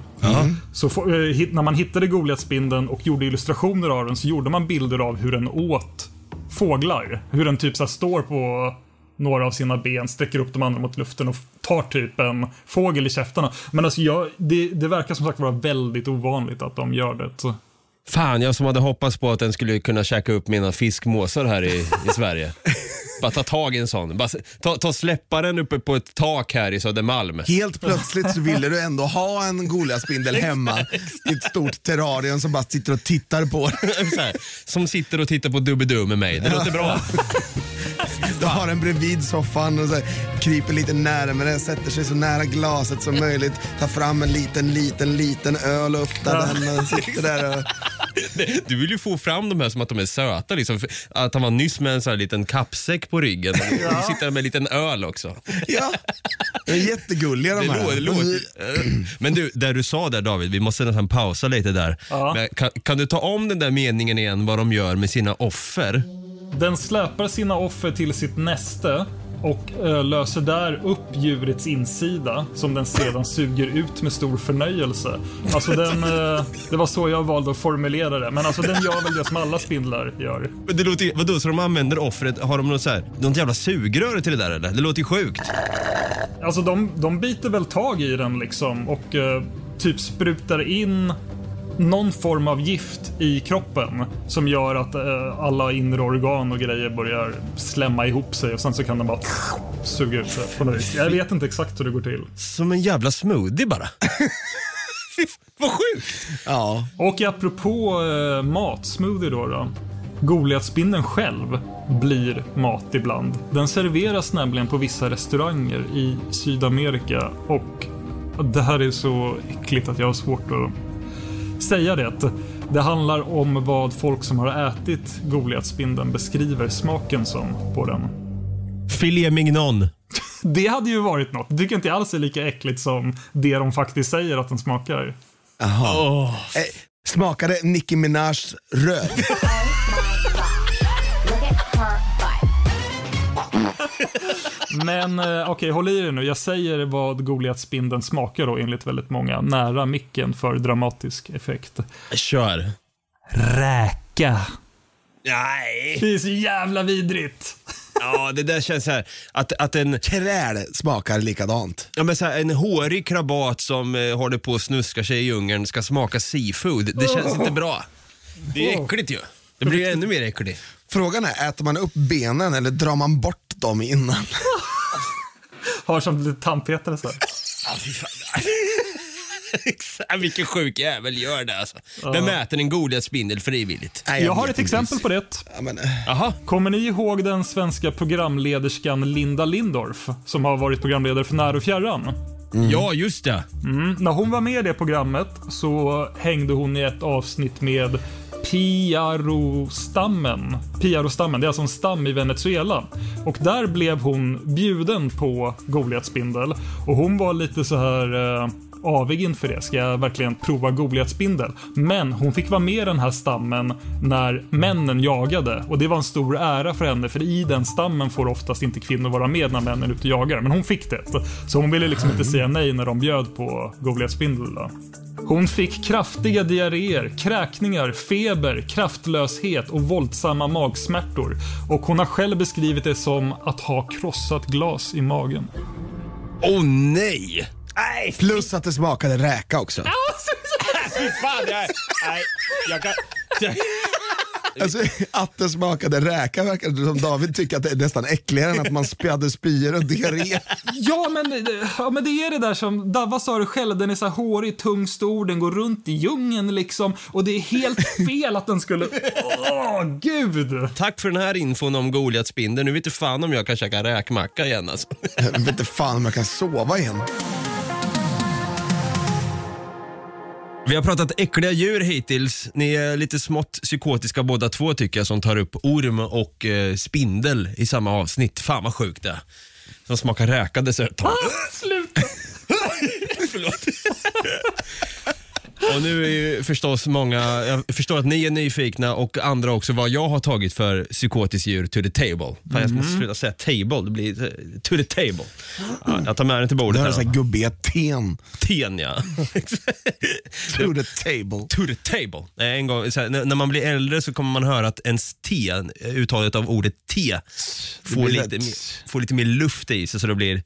[SPEAKER 3] Så få- eh, när man hittade Goliatspindeln och gjorde illustrationer av den så gjorde man bilder av hur den åt fåglar. Hur den typ så här står på några av sina ben, sträcker upp de andra mot luften och tar typ en fågel i käftarna. Men alltså jag, det, det verkar som sagt vara väldigt ovanligt att de gör det. Så.
[SPEAKER 1] Fan, jag som hade hoppats på att den skulle kunna käka upp mina fiskmåsar här i, i Sverige. Bara ta tag i en sån. Bara, ta, ta och släppa den uppe på ett tak här i Södermalm.
[SPEAKER 2] Helt plötsligt så ville du ändå ha en Goliatspindel hemma i ett stort terrarium som bara sitter och tittar på
[SPEAKER 1] här, som sitter och tittar på Doobidoo med mig. Det låter bra.
[SPEAKER 2] Du har den bredvid soffan och så här, kryper lite närmare, sätter sig så nära glaset som möjligt, tar fram en liten, liten, liten öl och öppnar den och sitter där och...
[SPEAKER 1] Du vill ju få fram de här som att de är söta. Liksom. Att han var nyss med en sån här liten kappsäck på ryggen. Nu sitter han med en liten öl också.
[SPEAKER 2] Ja, de är jättegulliga de
[SPEAKER 1] Det
[SPEAKER 2] här.
[SPEAKER 1] låter, det låter. Men du, där du sa där David, vi måste nästan pausa lite där.
[SPEAKER 3] Ja.
[SPEAKER 1] Men kan, kan du ta om den där meningen igen, vad de gör med sina offer?
[SPEAKER 3] Den släpar sina offer till sitt näste och eh, löser där upp djurets insida som den sedan suger ut med stor förnöjelse. Alltså den, eh, det var så jag valde att formulera det. Men alltså den gör väl det som alla spindlar gör.
[SPEAKER 1] Men Det låter, ju- vadå, så de använder offret, har de något, så här, något jävla sugrör till det där eller? Det låter ju sjukt.
[SPEAKER 3] Alltså de, de biter väl tag i den liksom och eh, typ sprutar in någon form av gift i kroppen som gör att eh, alla inre organ och grejer börjar slämma ihop sig och sen så kan den bara suga ut det på något vis. Jag vet inte exakt hur det går till.
[SPEAKER 1] Som en jävla smoothie bara. Vad sjukt!
[SPEAKER 2] Ja,
[SPEAKER 3] Och apropå eh, mat, smoothie då. då. Goliatspindeln själv blir mat ibland. Den serveras nämligen på vissa restauranger i Sydamerika och det här är så äckligt att jag har svårt att säga det. Det handlar om vad folk som har ätit Goliatspindeln beskriver smaken som på den.
[SPEAKER 1] Filet mignon.
[SPEAKER 3] Det hade ju varit något. Det tycker inte alls är lika äckligt som det de faktiskt säger att den smakar.
[SPEAKER 2] jaha. Eh, smakade Nicki Minajs röv?
[SPEAKER 3] Men eh, okej, håll i er nu. Jag säger vad Goliatspindeln smakar då enligt väldigt många. Nära micken för dramatisk effekt.
[SPEAKER 1] Kör.
[SPEAKER 3] Räka.
[SPEAKER 1] Nej.
[SPEAKER 3] Det är så jävla vidrigt.
[SPEAKER 1] Ja, det där känns så här att, att en,
[SPEAKER 2] Kräl smakar likadant.
[SPEAKER 1] ja, men så här, en hårig krabat som eh, håller på och snuskar sig i djungeln ska smaka seafood. Det känns inte bra. Det är äckligt ju. Det blir ju ännu mer äckligt.
[SPEAKER 2] Frågan är, äter man upp benen eller drar man bort dem innan?
[SPEAKER 3] Har som lite tandpetare så.
[SPEAKER 1] Exakt, Vilken sjuk jävel gör det alltså. Vem äter en Goliatspindel frivilligt?
[SPEAKER 2] Nej,
[SPEAKER 3] Jag har
[SPEAKER 2] vet
[SPEAKER 3] ett
[SPEAKER 2] inte.
[SPEAKER 3] exempel på det.
[SPEAKER 2] Ja, men, eh,
[SPEAKER 1] Jaha.
[SPEAKER 3] Kommer ni ihåg den svenska programlederskan Linda Lindorff som har varit programledare för När och fjärran?
[SPEAKER 1] Ja, just det.
[SPEAKER 3] Mm, när hon var med i det programmet så hängde hon i ett avsnitt med Piarostammen. Piarostammen, det är alltså en stam i Venezuela. Och där blev hon bjuden på Goliatspindel. Och hon var lite så här eh, avig inför det. Ska jag verkligen prova Goliatspindel? Men hon fick vara med i den här stammen när männen jagade. Och det var en stor ära för henne, för i den stammen får oftast inte kvinnor vara med när männen är ute och jagar. Men hon fick det. Så hon ville liksom inte säga nej när de bjöd på Goliatspindel. Hon fick kraftiga diarréer, kräkningar, feber, kraftlöshet och våldsamma magsmärtor. Och hon har själv beskrivit det som att ha krossat glas i magen.
[SPEAKER 1] Åh nej! Nej,
[SPEAKER 2] plus att det smakade räka också.
[SPEAKER 1] fy fan. Jag, nej, jag kan...
[SPEAKER 2] Alltså, att det smakade räka verkar som David tycker att det är nästan äckligare än att man spjade spyor och diarré.
[SPEAKER 3] Ja men, ja, men det är det där som Davva sa det själv. Den är så här hårig, tung, stor. Den går runt i djungeln liksom. Och det är helt fel att den skulle... Åh, gud!
[SPEAKER 1] Tack för den här infon om Goliatspindeln. Nu vet inte fan om jag kan käka räkmacka igen alltså.
[SPEAKER 2] Jag vet inte fan om jag kan sova igen.
[SPEAKER 1] Vi har pratat äckliga djur hittills. Ni är lite smått psykotiska båda två tycker jag som tar upp orm och eh, spindel i samma avsnitt. Fan vad sjukt det är. Som smakar räka dessutom.
[SPEAKER 3] Sluta!
[SPEAKER 1] Förlåt. Och nu är ju förstås många, jag förstår att ni är nyfikna och andra också vad jag har tagit för psykotiskt djur to the table. Fan, jag måste sluta säga table, det blir eh, to the table. Ja, jag tar med den till
[SPEAKER 2] Det
[SPEAKER 1] bordet
[SPEAKER 2] här är
[SPEAKER 1] här.
[SPEAKER 2] så här
[SPEAKER 1] då.
[SPEAKER 2] gubbiga ten
[SPEAKER 1] Ten ja.
[SPEAKER 2] to the table.
[SPEAKER 1] to the table. En gång, här, när, man blir äldre så kommer man höra att ens T, uttalet av ordet T, får lite, får lite mer luft i sig så det blir.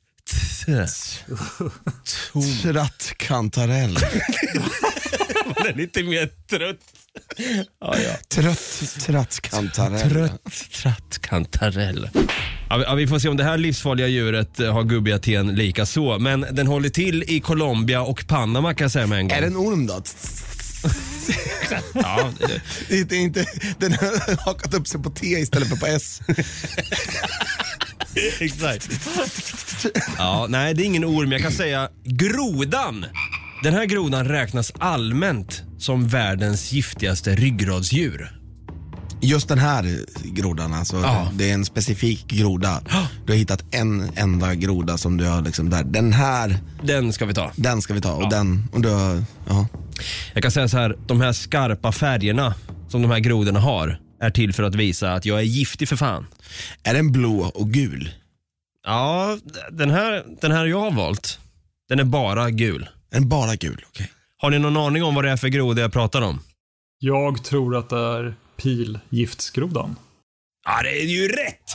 [SPEAKER 2] Trattkantarell.
[SPEAKER 1] Man är lite mer trött. Ja, ja.
[SPEAKER 2] Trött trattkantarell.
[SPEAKER 1] Trött trattkantarell. Ja, vi- ja, vi får se om det här livsfarliga djuret eh, har gubbiga ten lika så. Men den håller till i Colombia och Panama kan jag säga med en gång.
[SPEAKER 2] Är det en orm då?
[SPEAKER 1] Ja, det-
[SPEAKER 2] Det är inte, inte, den har hakat upp sig på T istället för på S.
[SPEAKER 1] Exakt. Ja, nej, det är ingen orm. Jag kan säga grodan. Den här grodan räknas allmänt som världens giftigaste ryggradsdjur.
[SPEAKER 2] Just den här grodan, alltså,
[SPEAKER 1] Ja.
[SPEAKER 2] det är en specifik groda. Du har hittat en enda groda som du har liksom där. Den här,
[SPEAKER 1] Den ska vi ta.
[SPEAKER 2] den ska vi ta. Och den, och du har, ja.
[SPEAKER 1] Jag kan säga så här, de här skarpa färgerna som de här grodorna har är till för att visa att jag är giftig för fan.
[SPEAKER 2] Är den blå och gul?
[SPEAKER 1] Ja, den här, den här jag har valt, den är bara gul.
[SPEAKER 2] Är den bara gul? Okej.
[SPEAKER 1] Har ni någon aning om vad det är för groda jag pratar om?
[SPEAKER 3] Jag tror att det är pilgiftsgrodan.
[SPEAKER 1] Ja, det är ju rätt!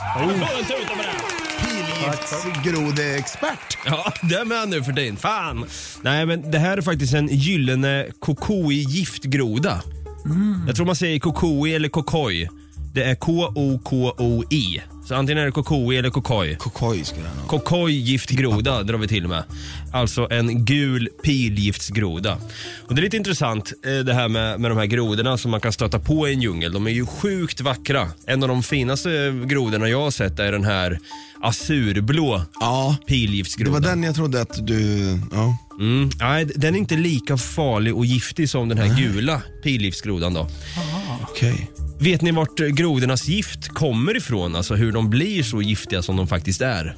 [SPEAKER 2] Pilgiftsgrodeexpert.
[SPEAKER 1] Ja, det är med nu för din. Fan! Nej, men det här är faktiskt en gyllene kokoi giftgroda. Jag tror man säger kokoi eller kokoi. Det är K-O-K-O-I. Så antingen är det kokoi eller kokoi.
[SPEAKER 2] Kokoj skulle jag nog.
[SPEAKER 1] Kokoi giftgroda drar vi till med. Alltså en gul pilgiftsgroda. Och det är lite intressant eh, det här med, med de här grodorna som man kan stöta på i en djungel. De är ju sjukt vackra. En av de finaste grodorna jag har sett är den här azurblå
[SPEAKER 2] Ja, det
[SPEAKER 1] pilgiftsgrodan.
[SPEAKER 2] var den jag trodde att du, ja.
[SPEAKER 1] Mm. Nej, den är inte lika farlig och giftig som den här gula pilgiftsgrodan då.
[SPEAKER 2] Okej.
[SPEAKER 1] Vet ni vart grodornas gift kommer ifrån? Alltså hur de blir så giftiga som de faktiskt är?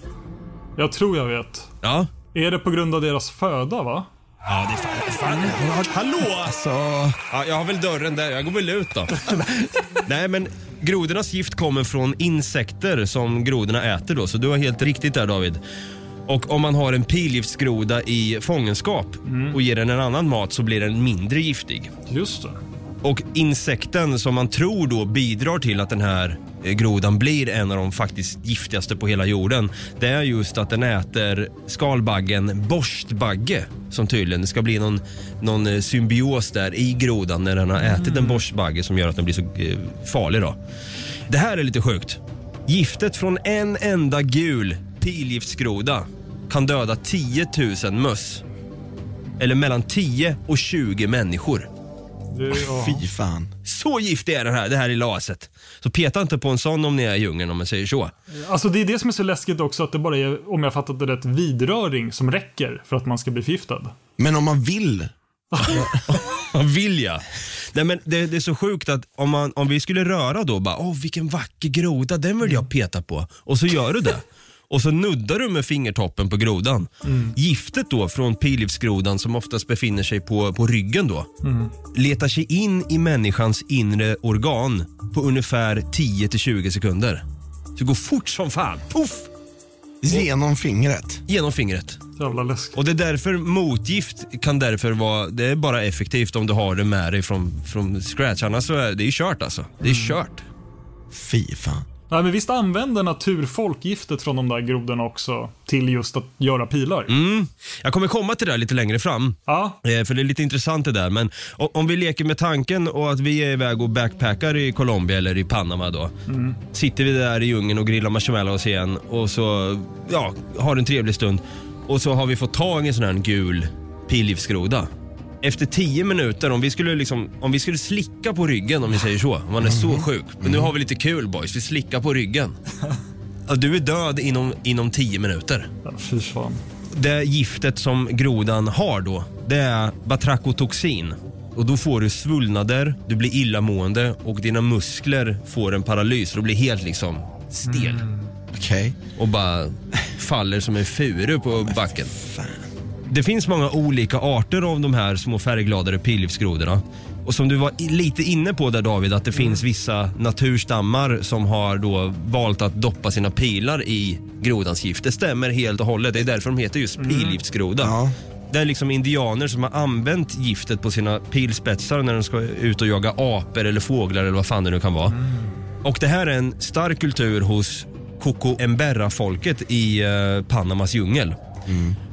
[SPEAKER 3] Jag tror jag vet.
[SPEAKER 1] Ja.
[SPEAKER 3] Är det på grund av deras föda va?
[SPEAKER 1] Ja, det är fan... fan. Hallå!
[SPEAKER 2] Alltså,
[SPEAKER 1] Ja, jag har väl dörren där, jag går väl ut då. Nej men grodornas gift kommer från insekter som grodorna äter då, så du har helt riktigt där David. Och om man har en pilgiftsgroda i fångenskap och ger den en annan mat så blir den mindre giftig.
[SPEAKER 3] Just det.
[SPEAKER 1] Och insekten som man tror då bidrar till att den här eh, grodan blir en av de faktiskt giftigaste på hela jorden. Det är just att den äter skalbaggen borstbagge som tydligen ska bli någon, någon eh, symbios där i grodan när den har ätit en borstbagge som gör att den blir så eh, farlig då. Det här är lite sjukt. Giftet från en enda gul pilgiftsgroda kan döda 10 000 möss. Eller mellan 10 och 20 människor.
[SPEAKER 3] Ja.
[SPEAKER 2] fy fan.
[SPEAKER 1] Så giftig är den här, det här lilla aset. Så peta inte på en sån om ni är i djungeln om man säger så.
[SPEAKER 3] Alltså det är det som är så läskigt också att det bara är, om jag fattat det rätt, vidröring som räcker för att man ska bli förgiftad.
[SPEAKER 2] Men om man vill,
[SPEAKER 1] Man vill ja. Nej men det, det är så sjukt att om, man, om vi skulle röra då bara, åh vilken vacker groda, den vill jag peta på. Och så gör du det. Och så nuddar du med fingertoppen på grodan. Giftet då från pilgiftsgrodan som oftast befinner sig på, på ryggen då. Letar sig in i människans inre organ på ungefär 10-20 sekunder. Så det går fort som fan. Puff!
[SPEAKER 2] genom fingret.
[SPEAKER 1] Genom fingret.
[SPEAKER 3] Jävla läskigt.
[SPEAKER 1] Och det är därför motgift kan därför vara, det är bara effektivt om du har det med dig från, från scratch. Annars så är det ju kört alltså. Det är kört.
[SPEAKER 2] Fy fan.
[SPEAKER 3] Nej, men visst använder naturfolk giftet från de där grodorna också till just att göra pilar?
[SPEAKER 1] Mm. Jag kommer komma till det där lite längre fram.
[SPEAKER 3] Ja,
[SPEAKER 1] Eh, För det är lite intressant det där. Men o- om vi leker med tanken och att vi är iväg och backpackar i Colombia eller i Panama då. Sitter vi där i djungeln och grillar marshmallows igen och så ja, har en trevlig stund. Och så har vi fått tag i en sån här gul pilgiftsgroda. Efter tio minuter, om vi, skulle liksom, om vi skulle slicka på ryggen om vi säger så. Om man är så sjuk. Men nu har vi lite kul boys, vi slickar på ryggen. Ja, du är död inom, inom tio minuter
[SPEAKER 3] ja fy fan.
[SPEAKER 1] det giftet som grodan har då, det är batrakotoxin. Och då får du svullnader, du blir illamående och dina muskler får en paralys. Du blir helt liksom stel
[SPEAKER 2] Okej.
[SPEAKER 1] och bara faller som en furu på backen. Det finns många olika arter av de här små färggladade pilgiftsgrodorna. Och som du var i- lite inne på där David, att det finns vissa naturstammar som har då valt att doppa sina pilar i grodans gift. Det stämmer helt och hållet. Det är därför de heter just pilgiftsgroda.
[SPEAKER 2] Ja.
[SPEAKER 1] Det är liksom indianer som har använt giftet på sina pilspetsar när de ska ut och jaga apor eller fåglar eller vad fan det nu kan vara. Och det här är en stark kultur hos Coco Emberra-folket i eh, Panamas djungel.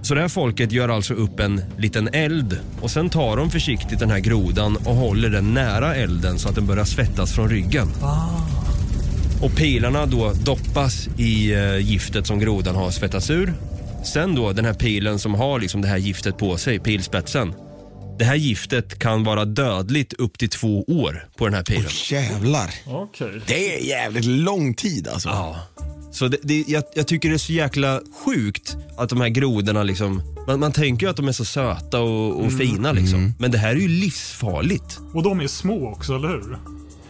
[SPEAKER 1] Så det här folket gör alltså upp en liten eld och sen tar de försiktigt den här grodan och håller den nära elden så att den börjar svettas från ryggen. Och pilarna då doppas i eh, giftet som grodan har svettats ur. Sen då den här pilen som har liksom det här giftet på sig, pilspetsen. Det här giftet kan vara dödligt upp till två år på den här pilen.
[SPEAKER 2] Jävlar.
[SPEAKER 3] Okej.
[SPEAKER 2] Det är jävligt lång tid alltså.
[SPEAKER 1] Ja. Så det, det, jag, jag tycker det är så jäkla sjukt att de här grodorna liksom, man, man tänker ju att de är så söta och, och fina liksom. Men det här är ju livsfarligt.
[SPEAKER 3] Och de är små också, eller hur?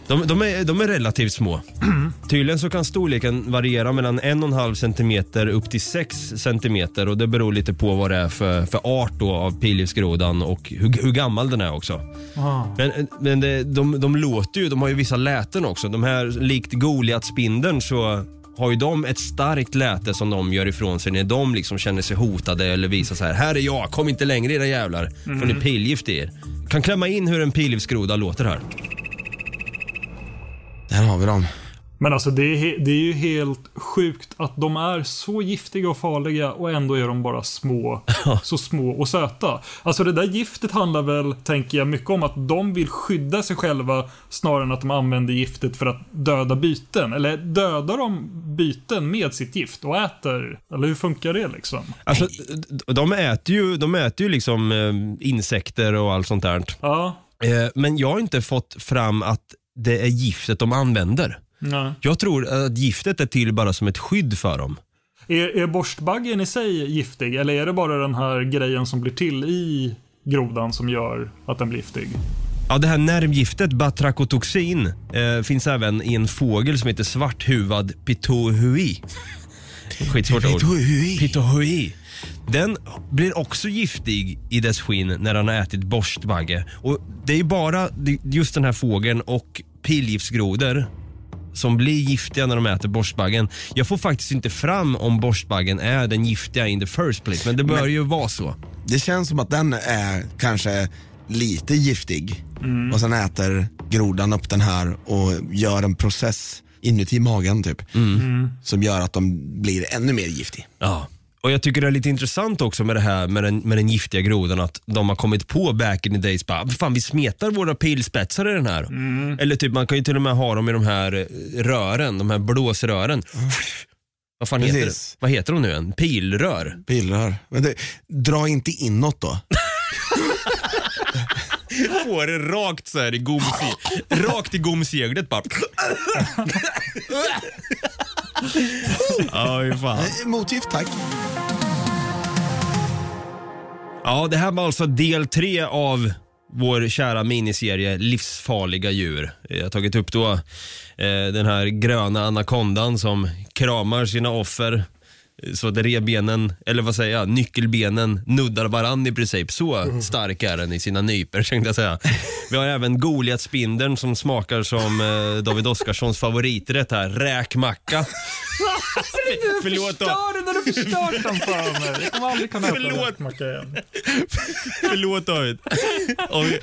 [SPEAKER 1] De, de, är, de är relativt små. Tydligen så kan storleken variera mellan 1,5 cm upp till 6 cm och det beror lite på vad det är för, för art då av pilgiftsgrodan och hur, hur gammal den är också.
[SPEAKER 3] Ah.
[SPEAKER 1] Men, men det, de, de låter ju, de har ju vissa läten också. De här, likt Goliatspindeln så har ju de ett starkt läte som de gör ifrån sig när de liksom känner sig hotade eller visar så här. Här är jag, kom inte längre era jävlar. Får ni pilgift i er. Kan klämma in hur en pilgiftsgroda låter här.
[SPEAKER 2] Där har vi dem.
[SPEAKER 3] Men alltså det är, det är ju helt sjukt att de är så giftiga och farliga och ändå är de bara små. så små och söta. Alltså det där giftet handlar väl, tänker jag, mycket om att de vill skydda sig själva snarare än att de använder giftet för att döda byten. Eller dödar de byten med sitt gift och äter? Eller hur funkar det liksom?
[SPEAKER 1] Alltså, de äter ju, de äter ju liksom eh, insekter och allt sånt där.
[SPEAKER 3] Ja.
[SPEAKER 1] Eh, men jag har inte fått fram att det är giftet de använder.
[SPEAKER 3] Nej.
[SPEAKER 1] Jag tror att giftet är till bara som ett skydd för dem.
[SPEAKER 3] Är, är borstbaggen i sig giftig eller är det bara den här grejen som blir till i grodan som gör att den blir giftig?
[SPEAKER 1] Ja, det här nervgiftet batrakotoxin eh, finns även i en fågel som heter svarthuvad pitohui. Skitsvårt ord.
[SPEAKER 2] Pitohui.
[SPEAKER 1] Pitohui. Den blir också giftig i dess skinn när han har ätit borstbagge. Och det är bara just den här fågeln och pilgiftsgrodor som blir giftiga när de äter borstbaggen. Jag får faktiskt inte fram om borstbaggen är den giftiga in the first place, men det bör ju vara så.
[SPEAKER 2] Det känns som att den är kanske lite giftig.
[SPEAKER 1] Mm.
[SPEAKER 2] Och sen äter grodan upp den här och gör en process inuti magen typ.
[SPEAKER 1] Mm.
[SPEAKER 2] Som gör att de blir ännu mer giftig.
[SPEAKER 1] Ja. Och jag tycker det är lite intressant också med det här med den, med den giftiga grodan att de har kommit på back in the days bara, fan vi smetar våra pilspetsar i den här. Eller typ man kan ju till och med ha dem i de här eh, rören, de här blåsrören. Vad fan heter det?
[SPEAKER 2] Precis.
[SPEAKER 1] Vad heter de nu än? Pilrör?
[SPEAKER 2] Pilrör. Men det, dra inte inåt då.
[SPEAKER 1] Får det rakt så här i gomse, rakt i gomseglet bara. Fy fan.
[SPEAKER 2] Eh, Motgift tack.
[SPEAKER 1] Ja, det här var alltså del tre av vår kära miniserie Livsfarliga djur. Jag har tagit upp då eh, den här gröna anakondan som kramar sina offer så att revbenen, eller vad säger jag, nyckelbenen nuddar varann i princip. Så stark är den i sina nyper tänkte jag säga. Vi har även Goliatspindeln som smakar som eh, David Oskarssons favoriträtt här, räkmacka. Förlåt då.
[SPEAKER 3] Förstört den för mig. Jag kommer aldrig kunna äta
[SPEAKER 1] Förlåt. Förlåt David. Och vi,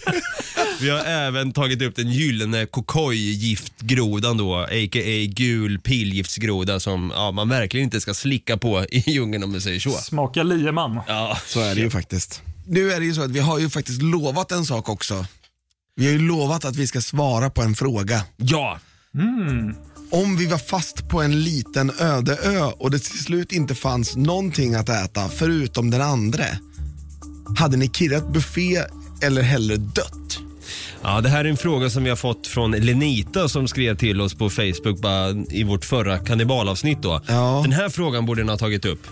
[SPEAKER 1] vi har även tagit upp den gyllene kokojgiftgrodan då, a.k.a. gul pilgiftsgroda som ja, man verkligen inte ska slicka på i djungeln om du säger så.
[SPEAKER 3] Smaka lieman.
[SPEAKER 1] Ja,
[SPEAKER 2] Så är det ju faktiskt. Nu är det ju så att vi har ju faktiskt lovat en sak också. Vi har ju lovat att vi ska svara på en fråga.
[SPEAKER 1] ja.
[SPEAKER 2] Om vi var fast på en liten öde ö och det till slut inte fanns någonting att äta förutom den andra. Hade ni kirrat buffé eller hellre dött?
[SPEAKER 1] ja, det här är en fråga som vi har fått från Lenita som skrev till oss på Facebook bara i vårt förra kannibalavsnitt då.
[SPEAKER 2] Ja.
[SPEAKER 1] Den här frågan borde ni ha tagit upp.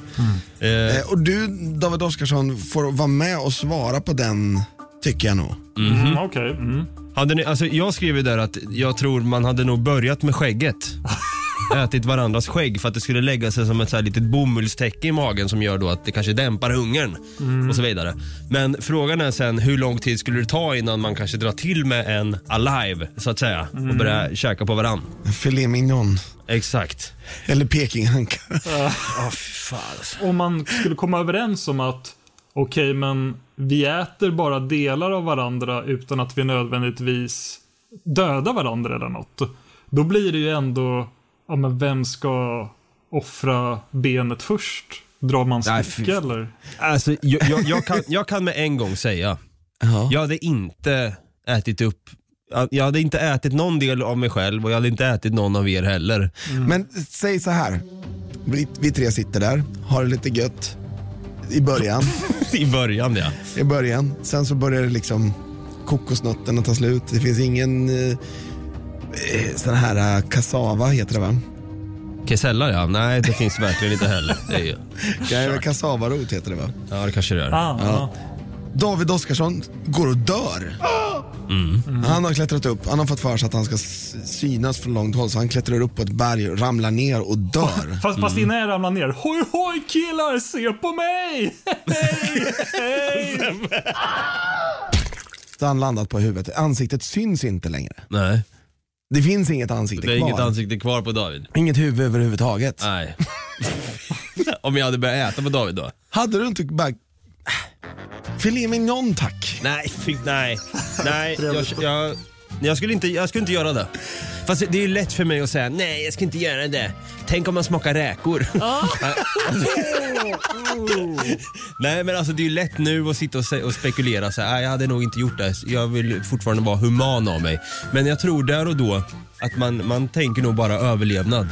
[SPEAKER 1] Eh,
[SPEAKER 2] Eh, och du David Oskarsson får vara med och svara på den tycker jag nog.
[SPEAKER 3] Mm, Okej. Mm.
[SPEAKER 1] Hade ni, alltså jag skrev ju där att jag tror man hade nog börjat med skägget. Ätit varandras skägg för att det skulle lägga sig som ett så här litet bomullstäcke i magen som gör då att det kanske dämpar hungern och så vidare. Men frågan är sen hur lång tid skulle det ta innan man kanske drar till med en alive så att säga och börjar käka på varann.
[SPEAKER 2] Filet mignon.
[SPEAKER 1] Exakt.
[SPEAKER 2] Eller pekinghanka.
[SPEAKER 1] Oh, fy fan alltså.
[SPEAKER 3] Om man skulle komma överens om att okej, men vi äter bara delar av varandra utan att vi nödvändigtvis dödar varandra eller något. Då blir det ju ändå, ja men vem ska offra benet först? Drar man
[SPEAKER 1] fy-
[SPEAKER 3] eller?
[SPEAKER 1] Alltså, jag, jag, jag, kan, jag kan med en gång säga,
[SPEAKER 2] Ja.
[SPEAKER 1] jag hade inte ätit upp jag hade inte ätit någon del av mig själv och jag hade inte ätit någon av er heller.
[SPEAKER 2] Men säg så här. Vi, vi tre sitter där, har det lite gött i början.
[SPEAKER 1] I början ja.
[SPEAKER 2] I början. Sen så börjar det liksom kokosnötterna ta slut. Det finns ingen eh, eh, sån här uh, kassava heter det va?
[SPEAKER 1] Kesella ja, nej det finns verkligen inte heller. Det är ju,
[SPEAKER 2] Ja, kassavarot heter det va?
[SPEAKER 1] ja det kanske det är.
[SPEAKER 3] Ah, ja.
[SPEAKER 2] David Oskarsson går och dör. Han har klättrat upp, han har fått för sig att han ska synas från långt håll så han klättrar upp på ett berg, ramlar ner och dör.
[SPEAKER 3] Fast, fast innan jag ramlar ner, hoj hoj killar, se på mig! Hej, hej!
[SPEAKER 2] Så har han landat på huvudet. Ansiktet syns inte längre.
[SPEAKER 1] Nej,
[SPEAKER 2] Det finns inget ansikte
[SPEAKER 1] det är
[SPEAKER 2] kvar.
[SPEAKER 1] inget ansikte kvar på David.
[SPEAKER 2] Inget huvud överhuvudtaget.
[SPEAKER 1] Nej. Om jag hade börjat äta på David då?
[SPEAKER 2] Hade du inte bara... Filet mignon tack.
[SPEAKER 1] Nej, fy, nej. Nej, jag, jag, jag, skulle inte, jag skulle inte göra det. Fast det är ju lätt för mig att säga, nej jag ska inte göra det. Tänk om man smakar räkor. nej men alltså det är ju lätt nu att sitta och, sä- och spekulera så här, "Nej, jag hade nog inte gjort det. Jag vill fortfarande vara human av mig. Men jag tror där och då att man, man tänker nog bara överlevnad.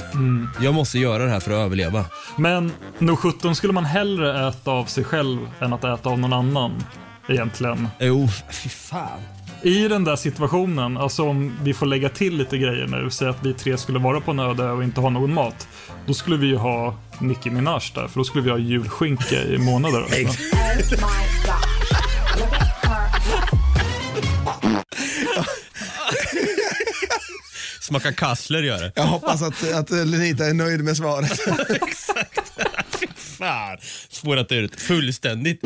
[SPEAKER 1] Jag måste göra det här för att överleva.
[SPEAKER 3] Men nog 17 skulle man hellre äta av sig själv än att äta av någon annan. Egentligen.
[SPEAKER 1] Jo, fy fan.
[SPEAKER 3] I den där situationen, alltså om vi får lägga till lite grejer nu, säg att vi tre skulle vara på en öde och inte ha någon mat. Då skulle vi ju ha Nicki Minaj där, för då skulle vi ha julskinka i månader.
[SPEAKER 6] Her.
[SPEAKER 1] Smaka kassler gör det.
[SPEAKER 2] Jag hoppas att, att Lenita är nöjd med svaret.
[SPEAKER 1] Fan, spårat ut fullständigt.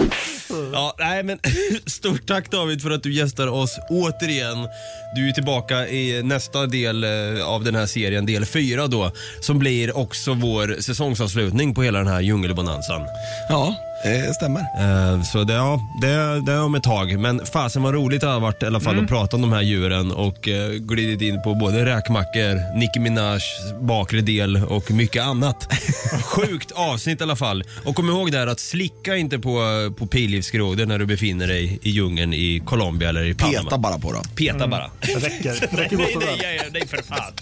[SPEAKER 1] Ja, nej men stort tack David för att du gästar oss återigen. Du är tillbaka i nästa del eh, av den här serien, del 4 då, som blir också vår säsongsavslutning på hela den här djungelbonanzan.
[SPEAKER 2] Ja, det stämmer.
[SPEAKER 1] Eh, Så det, ja, det, det är om ett tag. Men fasen vad roligt det har varit i alla fall att prata om de här djuren och eh, glidit in på både räkmackor, Nicki Minaj bakre del och mycket annat. Sjukt avsnitt i alla fall. Och kom ihåg där att slicka inte på, på pilgiftsgrodor när du befinner dig i djungeln i Colombia eller i Panama.
[SPEAKER 2] Peta bara på dem.
[SPEAKER 1] Peta bara.
[SPEAKER 3] Räcker, räcker gott
[SPEAKER 1] nej,
[SPEAKER 3] och väl.
[SPEAKER 1] nej, nej, nej för fan.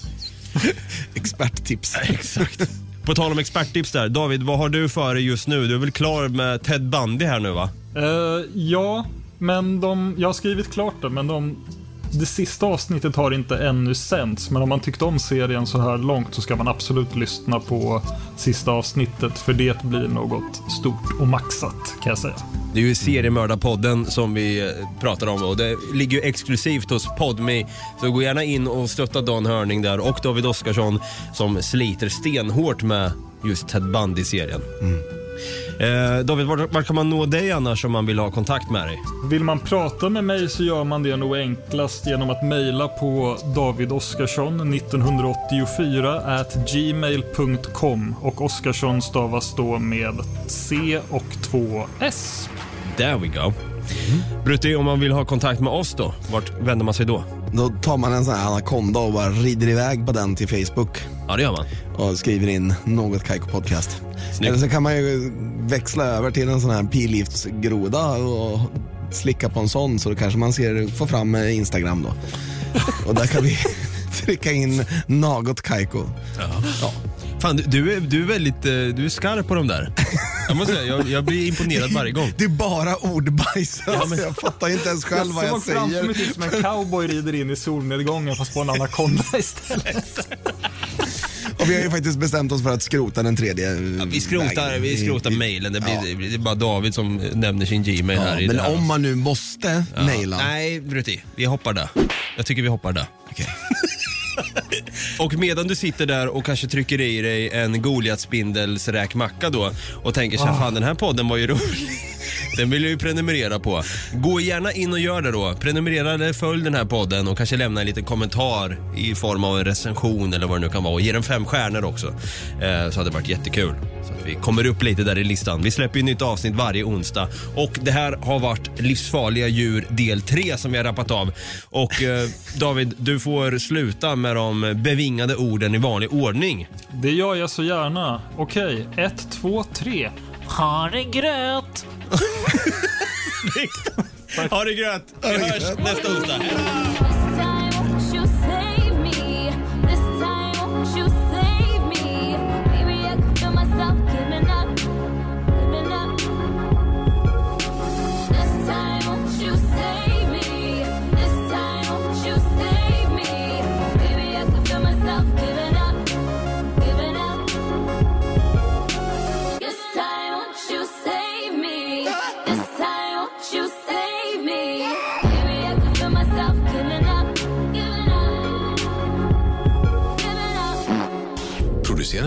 [SPEAKER 2] Experttips.
[SPEAKER 1] Exakt. På tal om experttips där. David, vad har du för dig just nu? Du är väl klar med Ted Bundy här nu va?
[SPEAKER 3] Eh, ja, men de, jag har skrivit klart det, men de, det sista avsnittet har inte ännu sänds. Men om man tyckte om serien så här långt så ska man absolut lyssna på sista avsnittet. För det blir något stort och maxat kan jag säga.
[SPEAKER 1] Det är ju seriemördarpodden som vi eh, pratar om och det ligger ju exklusivt hos Podme. Så gå gärna in och stötta Dan Hörning där och David Oskarsson som sliter stenhårt med just Ted Bundy-serien. Eh, David, vart, vart kan man nå dig annars om man vill ha kontakt med dig?
[SPEAKER 3] Vill man prata med mig så gör man det nog enklast genom att mejla på davidoskarsson1984 at gmail.com och Oskarsson stavas då med C och två S.
[SPEAKER 1] There we go. Brutti, om man vill ha kontakt med oss då, vart vänder man sig då?
[SPEAKER 2] Då tar man en sån här anakonda och bara rider iväg på den till Facebook
[SPEAKER 1] Ja, det gör man.
[SPEAKER 2] och skriver in något Kaiko podcast.
[SPEAKER 1] Snyggt.
[SPEAKER 2] Eller så kan man ju växla över till en sån här pilgiftsgroda och slicka på en sån så då kanske man ser, får fram eh, Instagram då. Och där kan vi trycka in något Kaiko. Ja.
[SPEAKER 1] Fan, du, du, är, du är väldigt eh, du är skarp på de där. Jag måste säga, jag, jag blir imponerad varje gång.
[SPEAKER 2] Det är bara ordbajs. Alltså, jag fattar inte ens själv vad jag
[SPEAKER 3] såg framför mig
[SPEAKER 2] säger.
[SPEAKER 3] typ som en cowboy rider in i solnedgången fast på en anakonda istället.
[SPEAKER 2] Och Och vi har ju faktiskt bestämt oss för att skrota den tredje
[SPEAKER 1] Ja, vi skrotar,
[SPEAKER 2] vägen.
[SPEAKER 1] vi skrotar mailen. Det, blir, det är bara David som nämner sin Gmail
[SPEAKER 2] Ja,
[SPEAKER 1] här. i
[SPEAKER 2] men
[SPEAKER 1] det här.
[SPEAKER 2] om man nu måste
[SPEAKER 1] Ja.
[SPEAKER 2] mejla.
[SPEAKER 1] Nej, Brutti. Vi hoppar där. Jag tycker vi hoppar där. och medan du sitter där och kanske trycker i dig en Goliatspindels räkmacka då och tänker så här, fan den här podden var ju rolig. Den vill jag ju prenumerera på. Gå gärna in och gör det då. Prenumerera eller följ den här podden och kanske lämna en liten kommentar i form av en recension eller vad det nu kan vara. Och ge den fem stjärnor också. Eh, så hade det varit jättekul. Så att vi kommer upp lite där i listan. Vi släpper ju nytt avsnitt varje onsdag. Och det här har varit Livsfarliga djur del 3 som vi har rappat av. Och eh, David, du får sluta med de bevingade orden i vanlig ordning.
[SPEAKER 3] Det gör jag så gärna. Okej, ett, två, tre. Ha det gröt!
[SPEAKER 1] Ha det gröt! Vi hörs nästa onsdag.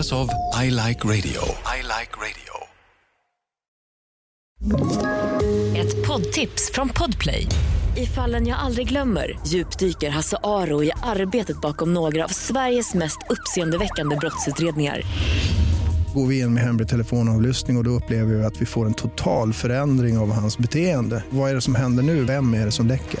[SPEAKER 7] Produceras av I Like Radio. I Like Radio.
[SPEAKER 8] Ett poddtips från Podplay. I fallen jag aldrig glömmer djupdyker Hasse Aro i arbetet bakom några av Sveriges mest uppseendeväckande brottsutredningar.
[SPEAKER 9] Går vi in med hemlig telefonavlyssning och, och då upplever vi att vi får en total förändring av hans beteende. Vad är det som händer nu? Vem är det som läcker?